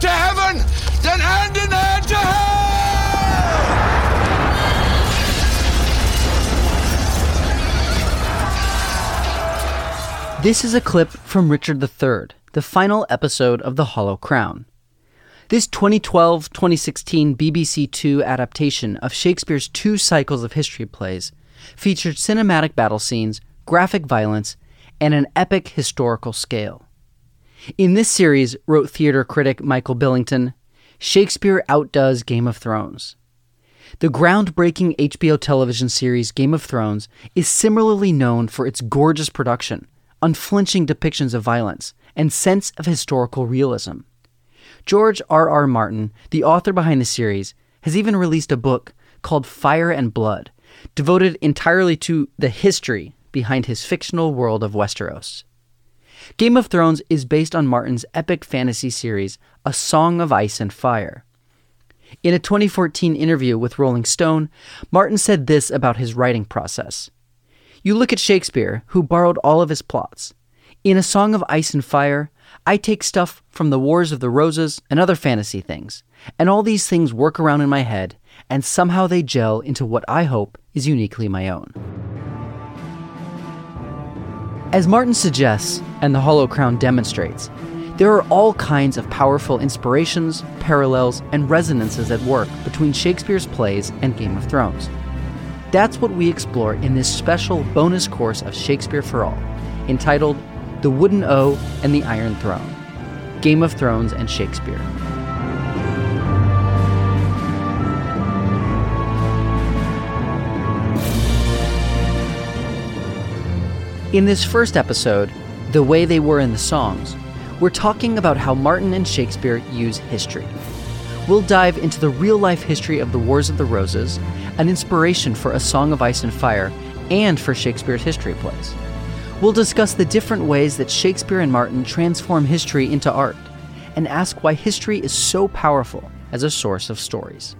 To heaven, then hand in hand to hell! This is a clip from Richard III, the final episode of The Hollow Crown. This 2012 2016 BBC Two adaptation of Shakespeare's two cycles of history plays featured cinematic battle scenes, graphic violence, and an epic historical scale. In this series, wrote theater critic Michael Billington, Shakespeare outdoes Game of Thrones. The groundbreaking HBO television series Game of Thrones is similarly known for its gorgeous production, unflinching depictions of violence, and sense of historical realism. George R. R. Martin, the author behind the series, has even released a book called Fire and Blood, devoted entirely to the history behind his fictional world of Westeros. Game of Thrones is based on Martin's epic fantasy series, A Song of Ice and Fire. In a 2014 interview with Rolling Stone, Martin said this about his writing process. You look at Shakespeare, who borrowed all of his plots. In A Song of Ice and Fire, I take stuff from the Wars of the Roses and other fantasy things, and all these things work around in my head, and somehow they gel into what I hope is uniquely my own. As Martin suggests, and the Hollow Crown demonstrates, there are all kinds of powerful inspirations, parallels, and resonances at work between Shakespeare's plays and Game of Thrones. That's what we explore in this special bonus course of Shakespeare for All, entitled The Wooden O and the Iron Throne Game of Thrones and Shakespeare. In this first episode, The Way They Were in the Songs, we're talking about how Martin and Shakespeare use history. We'll dive into the real life history of the Wars of the Roses, an inspiration for A Song of Ice and Fire, and for Shakespeare's history plays. We'll discuss the different ways that Shakespeare and Martin transform history into art, and ask why history is so powerful as a source of stories.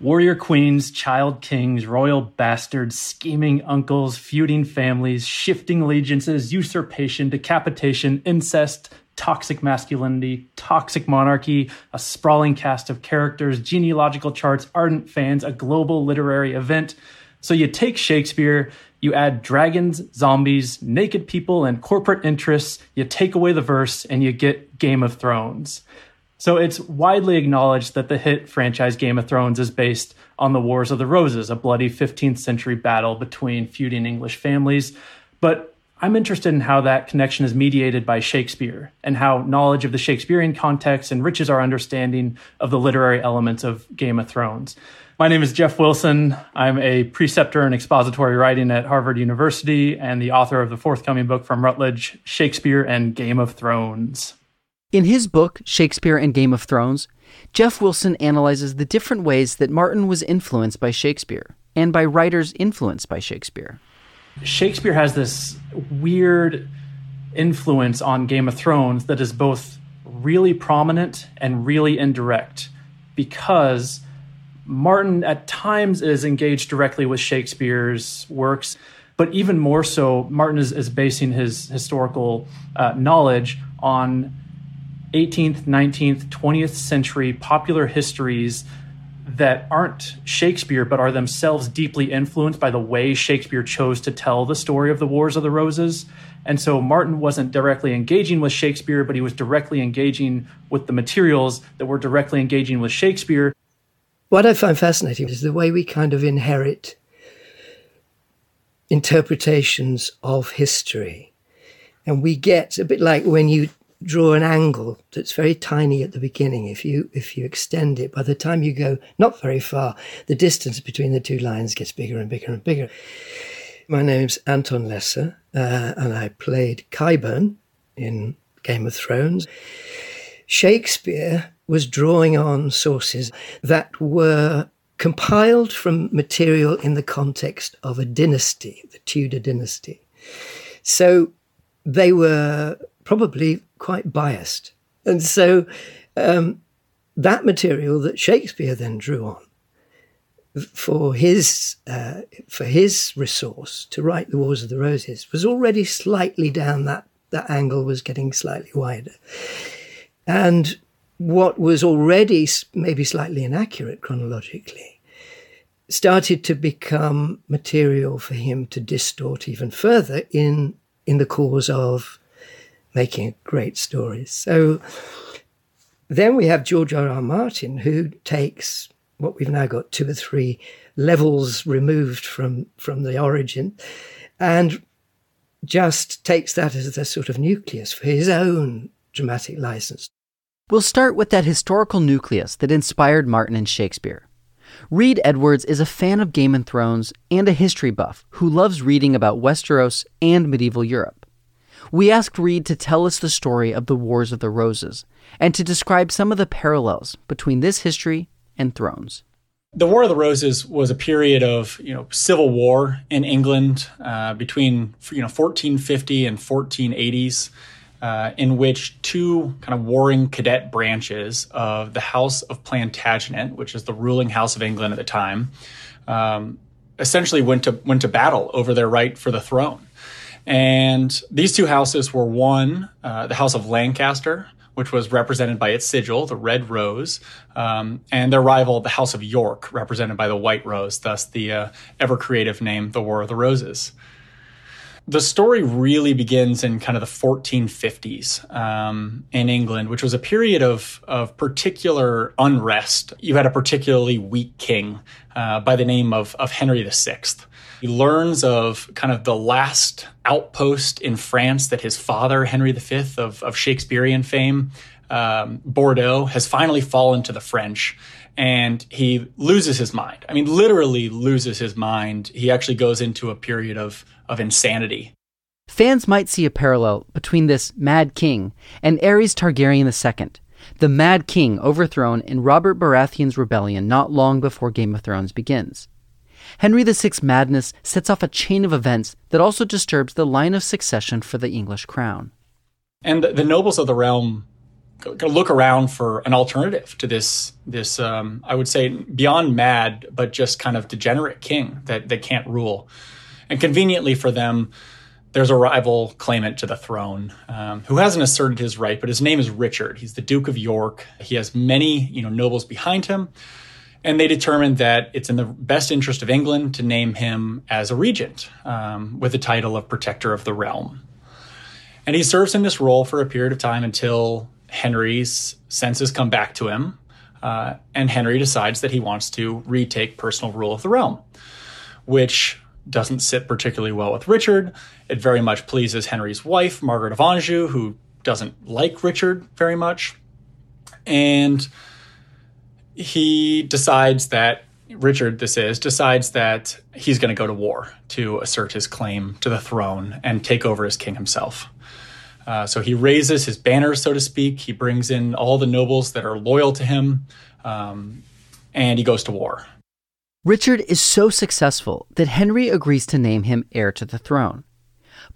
Warrior queens, child kings, royal bastards, scheming uncles, feuding families, shifting allegiances, usurpation, decapitation, incest, toxic masculinity, toxic monarchy, a sprawling cast of characters, genealogical charts, ardent fans, a global literary event. So you take Shakespeare, you add dragons, zombies, naked people, and corporate interests, you take away the verse, and you get Game of Thrones. So it's widely acknowledged that the hit franchise Game of Thrones is based on the Wars of the Roses, a bloody 15th century battle between feuding English families. But I'm interested in how that connection is mediated by Shakespeare and how knowledge of the Shakespearean context enriches our understanding of the literary elements of Game of Thrones. My name is Jeff Wilson. I'm a preceptor in expository writing at Harvard University and the author of the forthcoming book from Routledge, Shakespeare and Game of Thrones. In his book, Shakespeare and Game of Thrones, Jeff Wilson analyzes the different ways that Martin was influenced by Shakespeare and by writers influenced by Shakespeare. Shakespeare has this weird influence on Game of Thrones that is both really prominent and really indirect because Martin at times is engaged directly with Shakespeare's works, but even more so, Martin is, is basing his historical uh, knowledge on 18th, 19th, 20th century popular histories that aren't Shakespeare, but are themselves deeply influenced by the way Shakespeare chose to tell the story of the Wars of the Roses. And so Martin wasn't directly engaging with Shakespeare, but he was directly engaging with the materials that were directly engaging with Shakespeare. What I find fascinating is the way we kind of inherit interpretations of history. And we get a bit like when you draw an angle that's very tiny at the beginning if you if you extend it by the time you go not very far the distance between the two lines gets bigger and bigger and bigger My name's Anton Lesser, uh, and I played Qyburn in Game of Thrones. Shakespeare was drawing on sources that were compiled from material in the context of a dynasty, the Tudor dynasty. So they were probably quite biased. And so um, that material that Shakespeare then drew on for his uh, for his resource to write the Wars of the Roses was already slightly down that that angle was getting slightly wider, and what was already maybe slightly inaccurate chronologically started to become material for him to distort even further in in the cause of making great stories. So then we have George R. R. Martin, who takes what we've now got two or three levels removed from from the origin, and just takes that as the sort of nucleus for his own dramatic license. We'll start with that historical nucleus that inspired Martin and Shakespeare. Reed Edwards is a fan of Game of Thrones and a history buff who loves reading about Westeros and medieval Europe. We asked Reed to tell us the story of the Wars of the Roses and to describe some of the parallels between this history and thrones. The War of the Roses was a period of you know civil war in England uh, between you know 1450 and 1480s, uh, in which two kind of warring cadet branches of the House of Plantagenet, which is the ruling house of England at the time, um, essentially went to went to battle over their right for the throne. And these two houses were one, uh, the House of Lancaster, which was represented by its sigil, the red rose, um, and their rival, the House of York, represented by the white rose, thus the uh, ever creative name, the War of the Roses. The story really begins in kind of the 1450s um, in England, which was a period of, of particular unrest. You had a particularly weak king uh, by the name of, of Henry VI. He learns of kind of the last outpost in France that his father, Henry V of, of Shakespearean fame, um, Bordeaux, has finally fallen to the French. And he loses his mind. I mean, literally loses his mind. He actually goes into a period of, of insanity. Fans might see a parallel between this Mad King and Aerys Targaryen II, the Mad King overthrown in Robert Baratheon's rebellion not long before Game of Thrones begins. Henry VI's madness sets off a chain of events that also disturbs the line of succession for the English crown. And the nobles of the realm look around for an alternative to this this um, I would say beyond mad but just kind of degenerate king that they can't rule. And conveniently for them, there's a rival claimant to the throne um, who hasn't asserted his right, but his name is Richard. He's the Duke of York. He has many you know nobles behind him. And they determined that it's in the best interest of England to name him as a regent um, with the title of Protector of the Realm. And he serves in this role for a period of time until Henry's senses come back to him. Uh, and Henry decides that he wants to retake personal rule of the realm, which doesn't sit particularly well with Richard. It very much pleases Henry's wife, Margaret of Anjou, who doesn't like Richard very much. And he decides that Richard, this is, decides that he's going to go to war to assert his claim to the throne and take over as king himself. Uh, so he raises his banner, so to speak. He brings in all the nobles that are loyal to him, um, and he goes to war. Richard is so successful that Henry agrees to name him heir to the throne.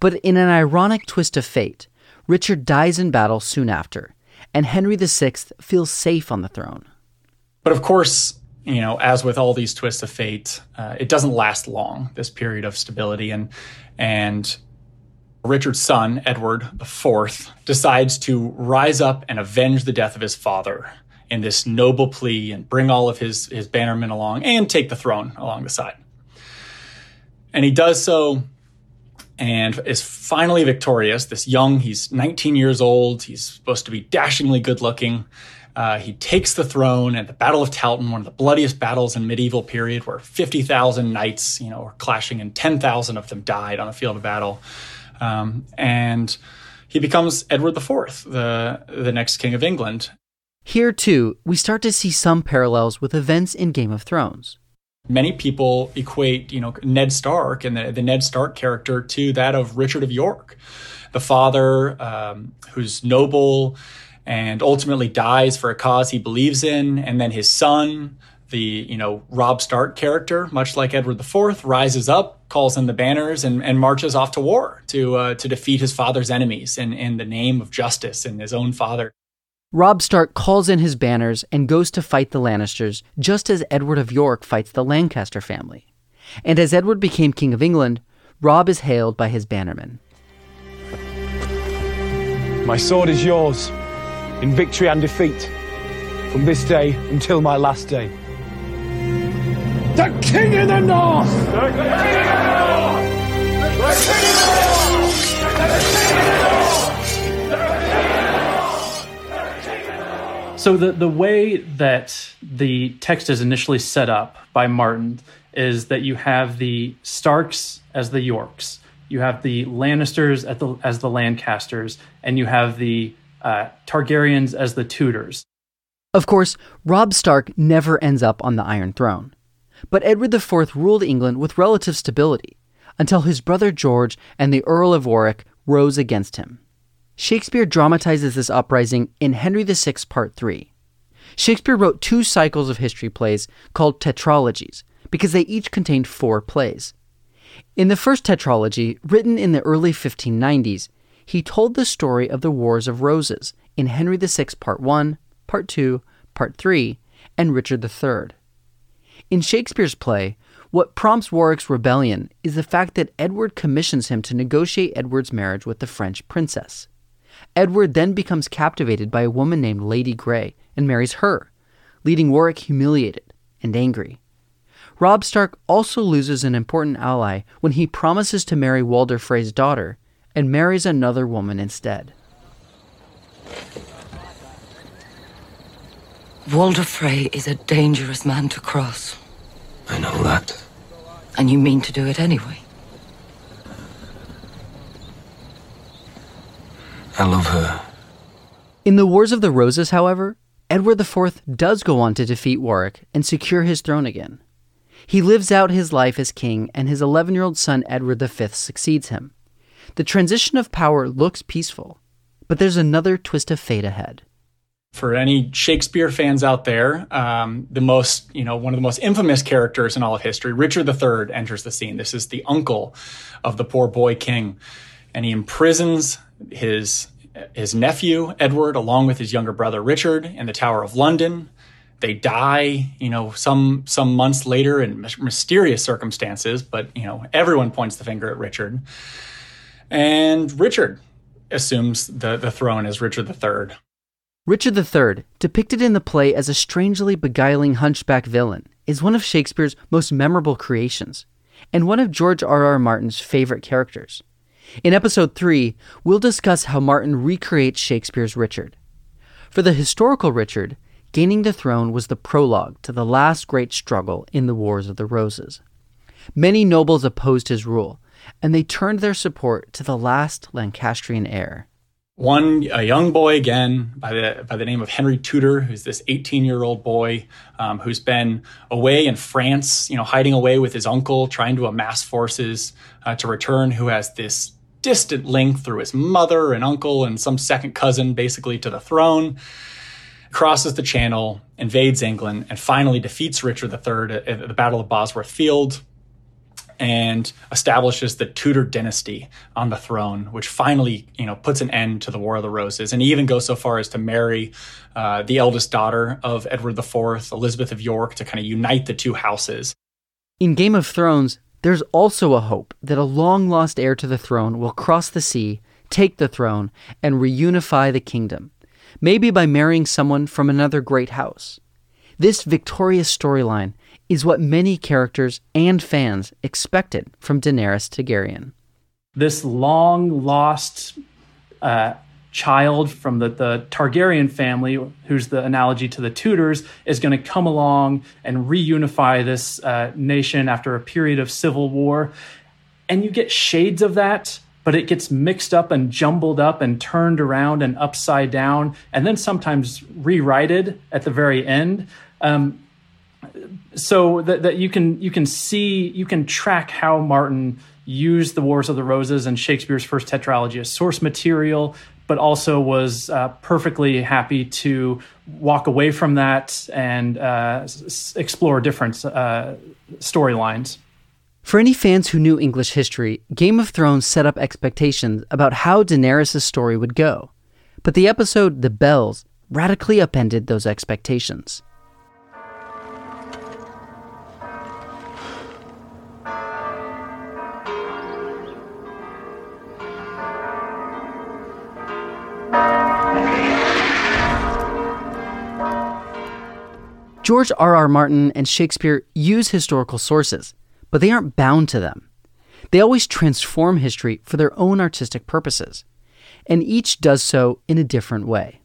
But in an ironic twist of fate, Richard dies in battle soon after, and Henry VI feels safe on the throne. But of course, you know, as with all these twists of fate, uh, it doesn't last long. This period of stability and and Richard's son, Edward IV, decides to rise up and avenge the death of his father in this noble plea and bring all of his, his bannermen along and take the throne along the side. And he does so and is finally victorious. This young, he's 19 years old, he's supposed to be dashingly good looking. Uh, he takes the throne at the Battle of Towton, one of the bloodiest battles in medieval period, where 50,000 knights, you know, were clashing, and 10,000 of them died on the field of battle. Um, and he becomes Edward IV, the the next king of England. Here too, we start to see some parallels with events in Game of Thrones. Many people equate, you know, Ned Stark and the, the Ned Stark character to that of Richard of York, the father um, who's noble and ultimately dies for a cause he believes in, and then his son, the you know Robb Stark character, much like Edward IV, rises up, calls in the banners, and, and marches off to war to uh, to defeat his father's enemies in, in the name of justice and his own father. Robb Stark calls in his banners and goes to fight the Lannisters, just as Edward of York fights the Lancaster family. And as Edward became King of England, Robb is hailed by his bannermen. My sword is yours, in victory and defeat, from this day until my last day. The King in the North! The King in the North! The King in the North! The King in the North! So the the way that the text is initially set up by Martin is that you have the Starks as the Yorks, you have the Lannisters as the, as the Lancasters, and you have the uh, Targaryens as the Tudors. Of course, Robb Stark never ends up on the Iron Throne. But Edward IV ruled England with relative stability until his brother George and the Earl of Warwick rose against him. Shakespeare dramatizes this uprising in Henry VI, Part 3. Shakespeare wrote two cycles of history plays called tetralogies because they each contained four plays. In the first tetralogy, written in the early 1590s, he told the story of the Wars of Roses in Henry VI, Part 1, Part 2, Part 3, and Richard III. In Shakespeare's play, what prompts Warwick's rebellion is the fact that Edward commissions him to negotiate Edward's marriage with the French princess. Edward then becomes captivated by a woman named Lady Grey and marries her, leaving Warwick humiliated and angry. Robb Stark also loses an important ally when he promises to marry Walder Frey's daughter and marries another woman instead. Walder Frey is a dangerous man to cross. I know that. And you mean to do it anyway? I love her. In the Wars of the Roses, however, Edward IV does go on to defeat Warwick and secure his throne again. He lives out his life as king, and his 11 year old son Edward V succeeds him. The transition of power looks peaceful, but there's another twist of fate ahead. For any Shakespeare fans out there, um, the most, you know, one of the most infamous characters in all of history, Richard III, enters the scene. This is the uncle of the poor boy king, and he imprisons his his nephew Edward, along with his younger brother Richard, in the Tower of London. They die, you know, some some months later in mysterious circumstances, but you know, everyone points the finger at Richard. And Richard assumes the, the throne as Richard III. Richard III, depicted in the play as a strangely beguiling hunchback villain, is one of Shakespeare's most memorable creations, and one of George R. R. Martin's favorite characters. In episode 3, we'll discuss how Martin recreates Shakespeare's Richard. For the historical Richard, gaining the throne was the prologue to the last great struggle in the Wars of the Roses. Many nobles opposed his rule, and they turned their support to the last Lancastrian heir. One, a young boy again by the by the name of Henry Tudor, who's this 18 year old boy um, who's been away in France, you know, hiding away with his uncle, trying to amass forces uh, to return. Who has this distant link through his mother and uncle and some second cousin, basically to the throne. Crosses the Channel, invades England, and finally defeats Richard III at, at the Battle of Bosworth Field and establishes the Tudor dynasty on the throne, which finally, you know, puts an end to the War of the Roses. And he even goes so far as to marry uh, the eldest daughter of Edward IV, Elizabeth of York, to kind of unite the two houses. In Game of Thrones, there's also a hope that a long lost heir to the throne will cross the sea, take the throne, and reunify the kingdom, maybe by marrying someone from another great house. This victorious storyline is what many characters and fans expected from Daenerys Targaryen. This long lost uh, child from the, the Targaryen family, who's the analogy to the Tudors, is going to come along and reunify this uh, nation after a period of civil war. And you get shades of that, but it gets mixed up and jumbled up and turned around and upside down, and then sometimes rewrited at the very end. Um, so that, that you can you can see you can track how Martin used the Wars of the Roses and Shakespeare's first tetralogy as source material, but also was uh, perfectly happy to walk away from that and uh, s- explore different uh, storylines. For any fans who knew English history, Game of Thrones set up expectations about how Daenerys' story would go. But the episode The Bells radically upended those expectations. George R. R. Martin and Shakespeare use historical sources, but they aren't bound to them. They always transform history for their own artistic purposes, and each does so in a different way.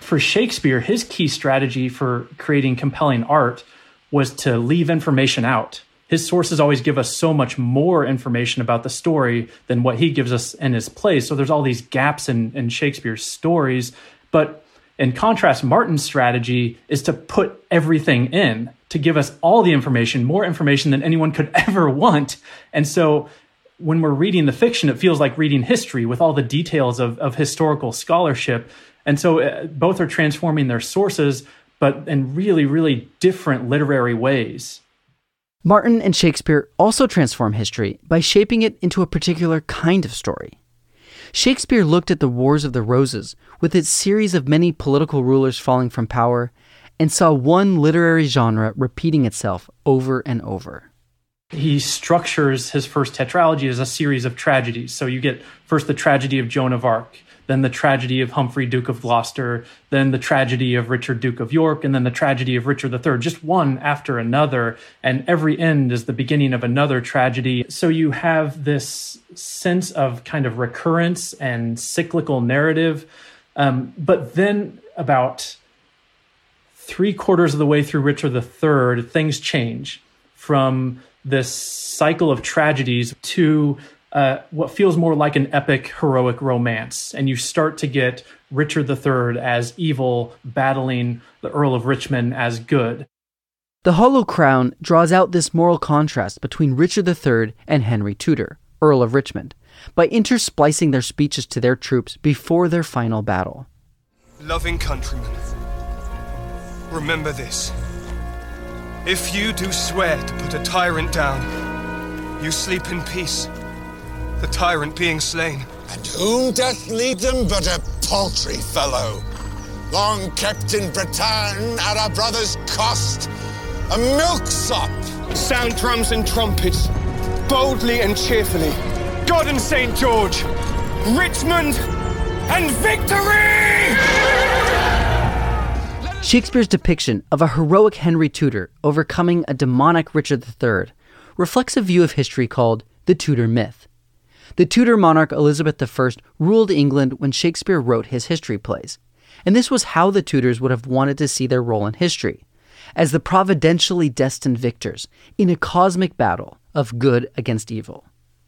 For Shakespeare, his key strategy for creating compelling art was to leave information out. His sources always give us so much more information about the story than what he gives us in his plays. So there's all these gaps in, in Shakespeare's stories. But in contrast, Martin's strategy is to put everything in, to give us all the information, more information than anyone could ever want. And so when we're reading the fiction, it feels like reading history with all the details of, of historical scholarship. And so uh, both are transforming their sources, but in really, really different literary ways. Martin and Shakespeare also transform history by shaping it into a particular kind of story. Shakespeare looked at the Wars of the Roses with its series of many political rulers falling from power and saw one literary genre repeating itself over and over. He structures his first tetralogy as a series of tragedies. So you get first the tragedy of Joan of Arc, then the tragedy of Humphrey, Duke of Gloucester, then the tragedy of Richard, Duke of York, and then the tragedy of Richard III, just one after another. And every end is the beginning of another tragedy. So you have this sense of kind of recurrence and cyclical narrative. Um, but then about three quarters of the way through Richard III, things change from this cycle of tragedies to uh, what feels more like an epic heroic romance. And you start to get Richard III as evil battling the Earl of Richmond as good. The Hollow Crown draws out this moral contrast between Richard III and Henry Tudor, Earl of Richmond, by intersplicing their speeches to their troops before their final battle. Loving countrymen, remember this. If you do swear to put a tyrant down, you sleep in peace, the tyrant being slain. And whom doth lead them but a paltry fellow? Long kept in Bretagne at our brother's cost, a milksop. Sound drums and trumpets, boldly and cheerfully. God and St. George, Richmond, and victory! Shakespeare's depiction of a heroic Henry Tudor overcoming a demonic Richard III reflects a view of history called the Tudor myth. The Tudor monarch Elizabeth I ruled England when Shakespeare wrote his history plays, and this was how the Tudors would have wanted to see their role in history as the providentially destined victors in a cosmic battle of good against evil.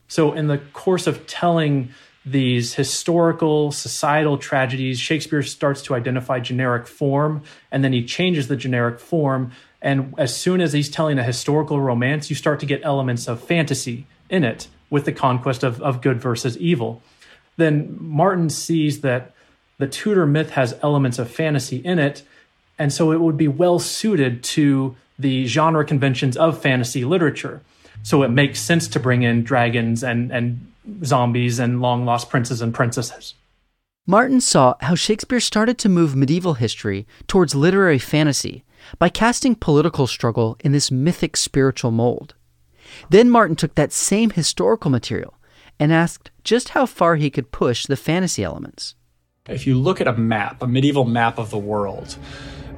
So, in the course of telling these historical, societal tragedies, Shakespeare starts to identify generic form, and then he changes the generic form. And as soon as he's telling a historical romance, you start to get elements of fantasy in it with the conquest of, of good versus evil. Then Martin sees that the Tudor myth has elements of fantasy in it, and so it would be well suited to the genre conventions of fantasy literature. So it makes sense to bring in dragons and, and zombies and long lost princes and princesses. Martin saw how Shakespeare started to move medieval history towards literary fantasy by casting political struggle in this mythic spiritual mold. Then Martin took that same historical material and asked just how far he could push the fantasy elements. If you look at a map, a medieval map of the world,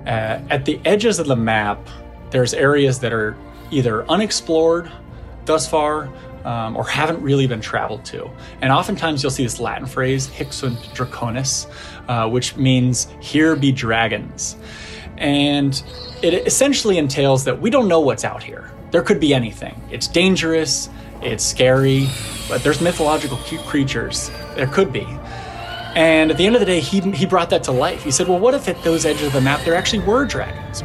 uh, at the edges of the map, there's areas that are either unexplored thus far um, or haven't really been traveled to. And oftentimes you'll see this Latin phrase, hic sunt dracones, uh, which means here be dragons. And it essentially entails that we don't know what's out here. There could be anything. It's dangerous, it's scary, but there's mythological cute creatures. There could be. And at the end of the day, he, he brought that to life. He said, well, what if at those edges of the map there actually were dragons?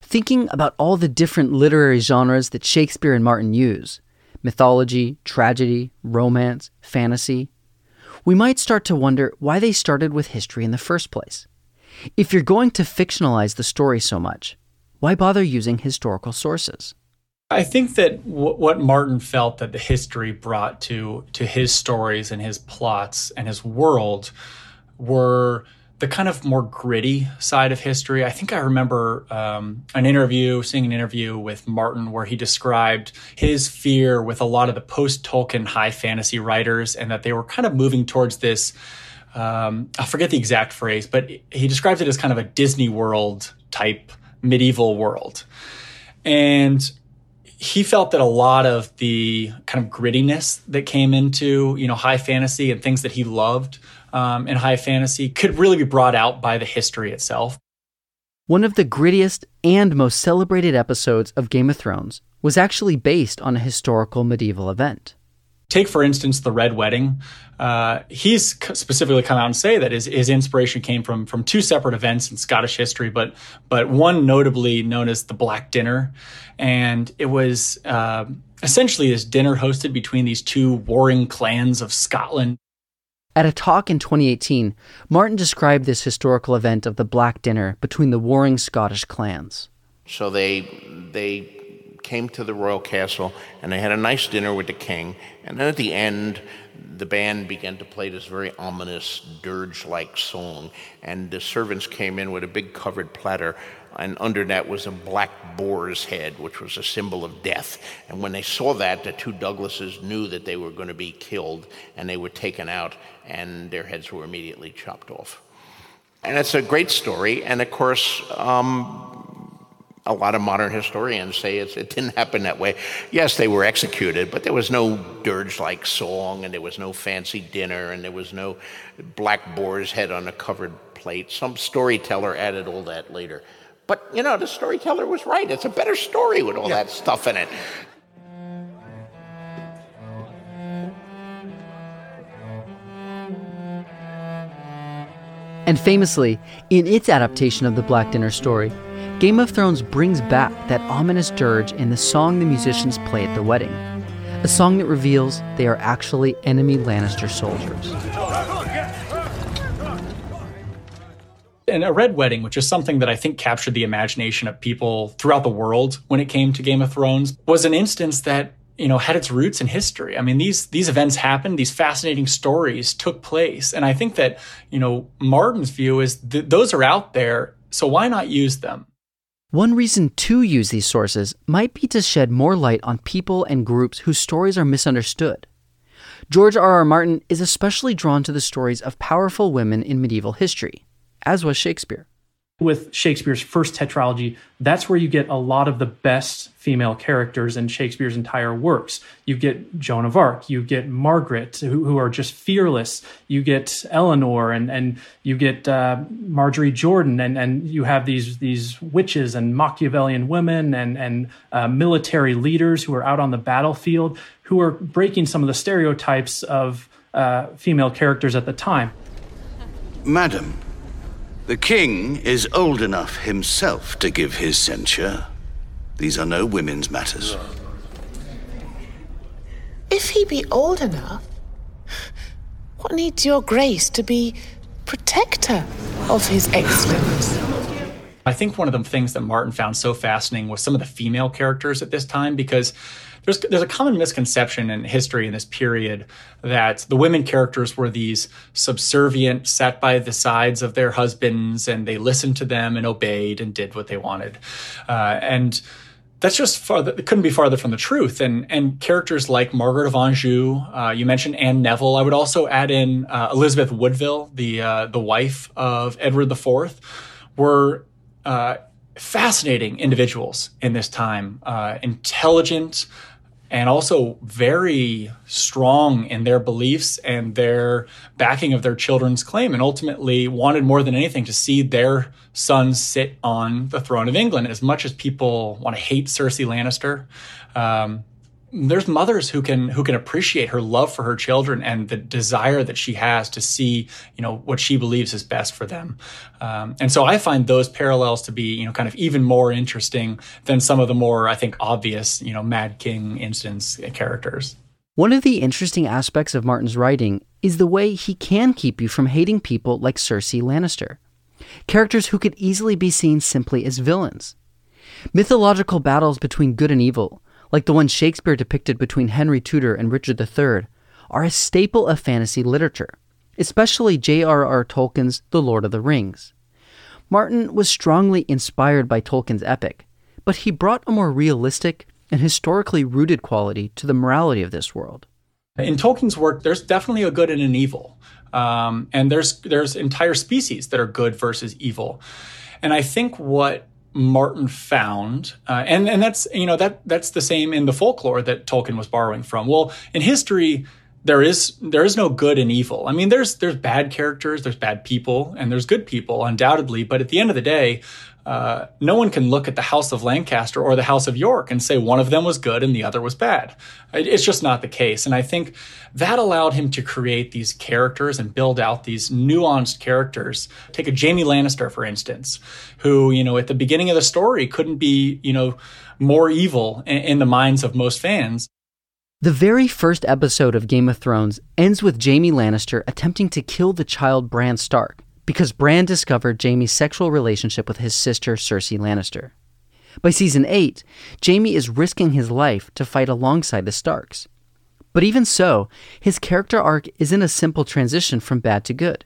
Thinking about all the different literary genres that Shakespeare and Martin use mythology, tragedy, romance, fantasy we might start to wonder why they started with history in the first place. If you're going to fictionalize the story so much, why bother using historical sources? I think that w- what Martin felt that the history brought to to his stories and his plots and his world were the kind of more gritty side of history. I think I remember um, an interview, seeing an interview with Martin where he described his fear with a lot of the post Tolkien high fantasy writers and that they were kind of moving towards this. Um, I forget the exact phrase, but he describes it as kind of a Disney World type medieval world. And he felt that a lot of the kind of grittiness that came into, you know, high fantasy and things that he loved um, in high fantasy could really be brought out by the history itself. One of the grittiest and most celebrated episodes of Game of Thrones was actually based on a historical medieval event. Take, for instance, the Red Wedding. Uh, he's specifically come out and say that his, his inspiration came from from two separate events in Scottish history, but but one notably known as the Black Dinner, and it was uh, essentially this dinner hosted between these two warring clans of Scotland. At a talk in 2018, Martin described this historical event of the Black Dinner between the warring Scottish clans. So they they came to the royal castle and they had a nice dinner with the king, and then at the end, the band began to play this very ominous dirge-like song, and the servants came in with a big covered platter and under that was a black boar's head, which was a symbol of death. And when they saw that, the two Douglases knew that they were going to be killed, and they were taken out, and their heads were immediately chopped off. And it's a great story, and of course, um, a lot of modern historians say it didn't happen that way. Yes, they were executed, but there was no dirge like song, and there was no fancy dinner, and there was no black boar's head on a covered plate. Some storyteller added all that later. But, you know, the storyteller was right. It's a better story with all yeah. that stuff in it. And famously, in its adaptation of the Black Dinner story, Game of Thrones brings back that ominous dirge in the song the musicians play at the wedding. A song that reveals they are actually enemy Lannister soldiers. And a red wedding, which is something that I think captured the imagination of people throughout the world when it came to Game of Thrones, was an instance that you know had its roots in history. I mean, these these events happened, these fascinating stories took place, and I think that you know Martin's view is that those are out there, so why not use them? One reason to use these sources might be to shed more light on people and groups whose stories are misunderstood. George R. R. Martin is especially drawn to the stories of powerful women in medieval history as was Shakespeare. With Shakespeare's first tetralogy, that's where you get a lot of the best female characters in Shakespeare's entire works. You get Joan of Arc, you get Margaret, who, who are just fearless. You get Eleanor, and and you get uh, Margery Jourdain, and and you have these these witches and Machiavellian women and and uh, military leaders who are out on the battlefield, who are breaking some of the stereotypes of uh, female characters at the time. Madam, the king is old enough himself to give his censure. These are no women's matters. If he be old enough, what needs your grace to be protector of his excellence? I think one of the things that Martin found so fascinating was some of the female characters at this time because there's there's a common misconception in history in this period that the women characters were these subservient, sat by the sides of their husbands, and they listened to them and obeyed and did what they wanted, uh, and that's just farther it couldn't be farther from the truth. And and characters like margaret of anjou uh, you mentioned anne neville. I would also add in uh, elizabeth woodville the uh, the wife of edward iv were uh, fascinating individuals in this time. Uh, intelligent and also very strong in their beliefs and their backing of their children's claim, and ultimately wanted more than anything to see their sons sit on the throne of England. As much as people want to hate Cersei Lannister, um, there's mothers who can who can appreciate her love for her children and the desire that she has to see you know what she believes is best for them. Um, and so i find those parallels to be you know kind of even more interesting than some of the more i think obvious you know mad king instance characters. One of the interesting aspects of martin's writing is the way he can keep you from hating people like cersei lannister. Characters who could easily be seen simply as villains. Mythological battles between good and evil like the one Shakespeare depicted between Henry Tudor and Richard III, are a staple of fantasy literature, especially J.R.R. Tolkien's The Lord of the Rings. Martin was strongly inspired by Tolkien's epic, but he brought a more realistic and historically rooted quality to the morality of this world. In Tolkien's work, there's definitely a good and an evil, um, and there's there's entire species that are good versus evil, and I think what Martin found, uh, and and that's you know that that's the same in the folklore that Tolkien was borrowing from. Well, in history, there is there is no good and evil. I mean, there's there's bad characters, there's bad people, and there's good people, undoubtedly. But at the end of the day, uh, no one can look at the House of Lancaster or the House of York and say one of them was good and the other was bad. It's just not the case. And I think that allowed him to create these characters and build out these nuanced characters. Take a Jaime Lannister, for instance, who, you know, at the beginning of the story couldn't be, you know, more evil in, in the minds of most fans. The very first episode of Game of Thrones ends with Jaime Lannister attempting to kill the child Bran Stark because Bran discovered Jaime's sexual relationship with his sister Cersei Lannister. By season 8, Jaime is risking his life to fight alongside the Starks. But even so, his character arc isn't a simple transition from bad to good.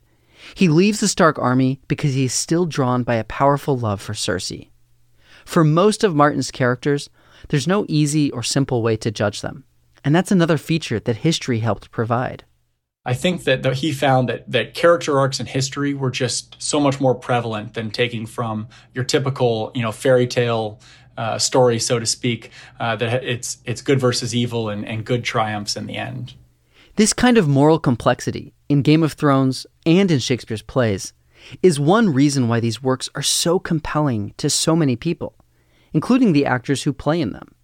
He leaves the Stark army because he is still drawn by a powerful love for Cersei. For most of Martin's characters, there's no easy or simple way to judge them, and that's another feature that history helped provide. I think that the, he found that that character arcs in history were just so much more prevalent than taking from your typical, you know, fairy tale uh, story, so to speak. Uh, that it's it's good versus evil and, and good triumphs in the end. This kind of moral complexity in Game of Thrones and in Shakespeare's plays is one reason why these works are so compelling to so many people, including the actors who play in them.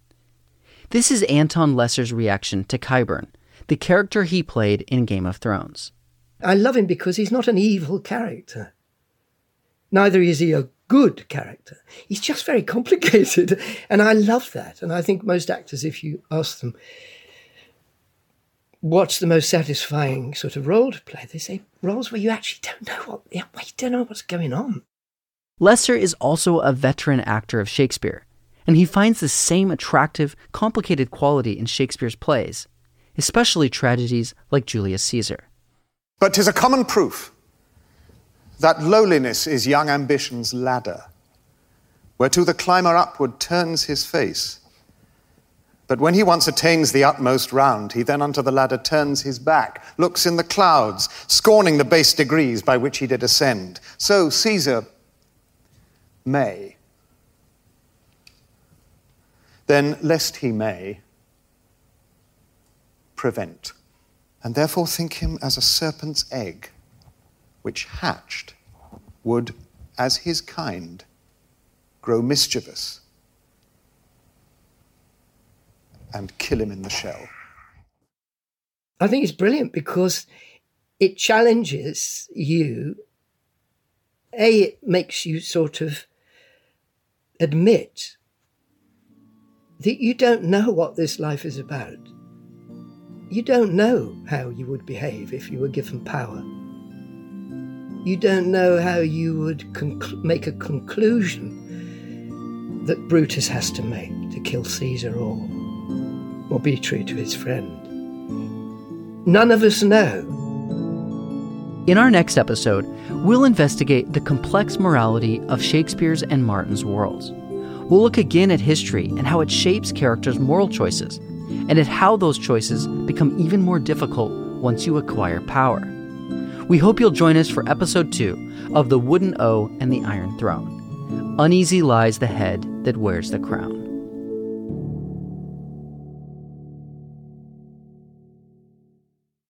This is Anton Lesser's reaction to Qyburn the character he played in Game of Thrones. I love him because he's not an evil character. Neither is he a good character. He's just very complicated. And I love that. And I think most actors, if you ask them, what's the most satisfying sort of role to play, they say roles where you actually don't know what, you don't know what's going on. Lesser is also a veteran actor of Shakespeare, and he finds the same attractive, complicated quality in Shakespeare's plays especially tragedies like Julius Caesar. But 'tis a common proof that lowliness is young ambition's ladder, whereto the climber upward turns his face. But when he once attains the utmost round, he then unto the ladder turns his back, looks in the clouds, scorning the base degrees by which he did ascend. So Caesar may. Then, lest he may, prevent, and therefore think him as a serpent's egg, which hatched would, as his kind, grow mischievous and kill him in the shell. I think it's brilliant because it challenges you. A, it makes you sort of admit that you don't know what this life is about. You don't know how you would behave if you were given power. You don't know how you would make a conclusion that Brutus has to make to kill Caesar or, or be true to his friend. None of us know. In our next episode, we'll investigate the complex morality of Shakespeare's and Martin's worlds. We'll look again at history and how it shapes characters' moral choices and at how those choices become even more difficult once you acquire power. We hope you'll join us for episode 2 of The Wooden O and the Iron Throne. Uneasy lies the head that wears the crown.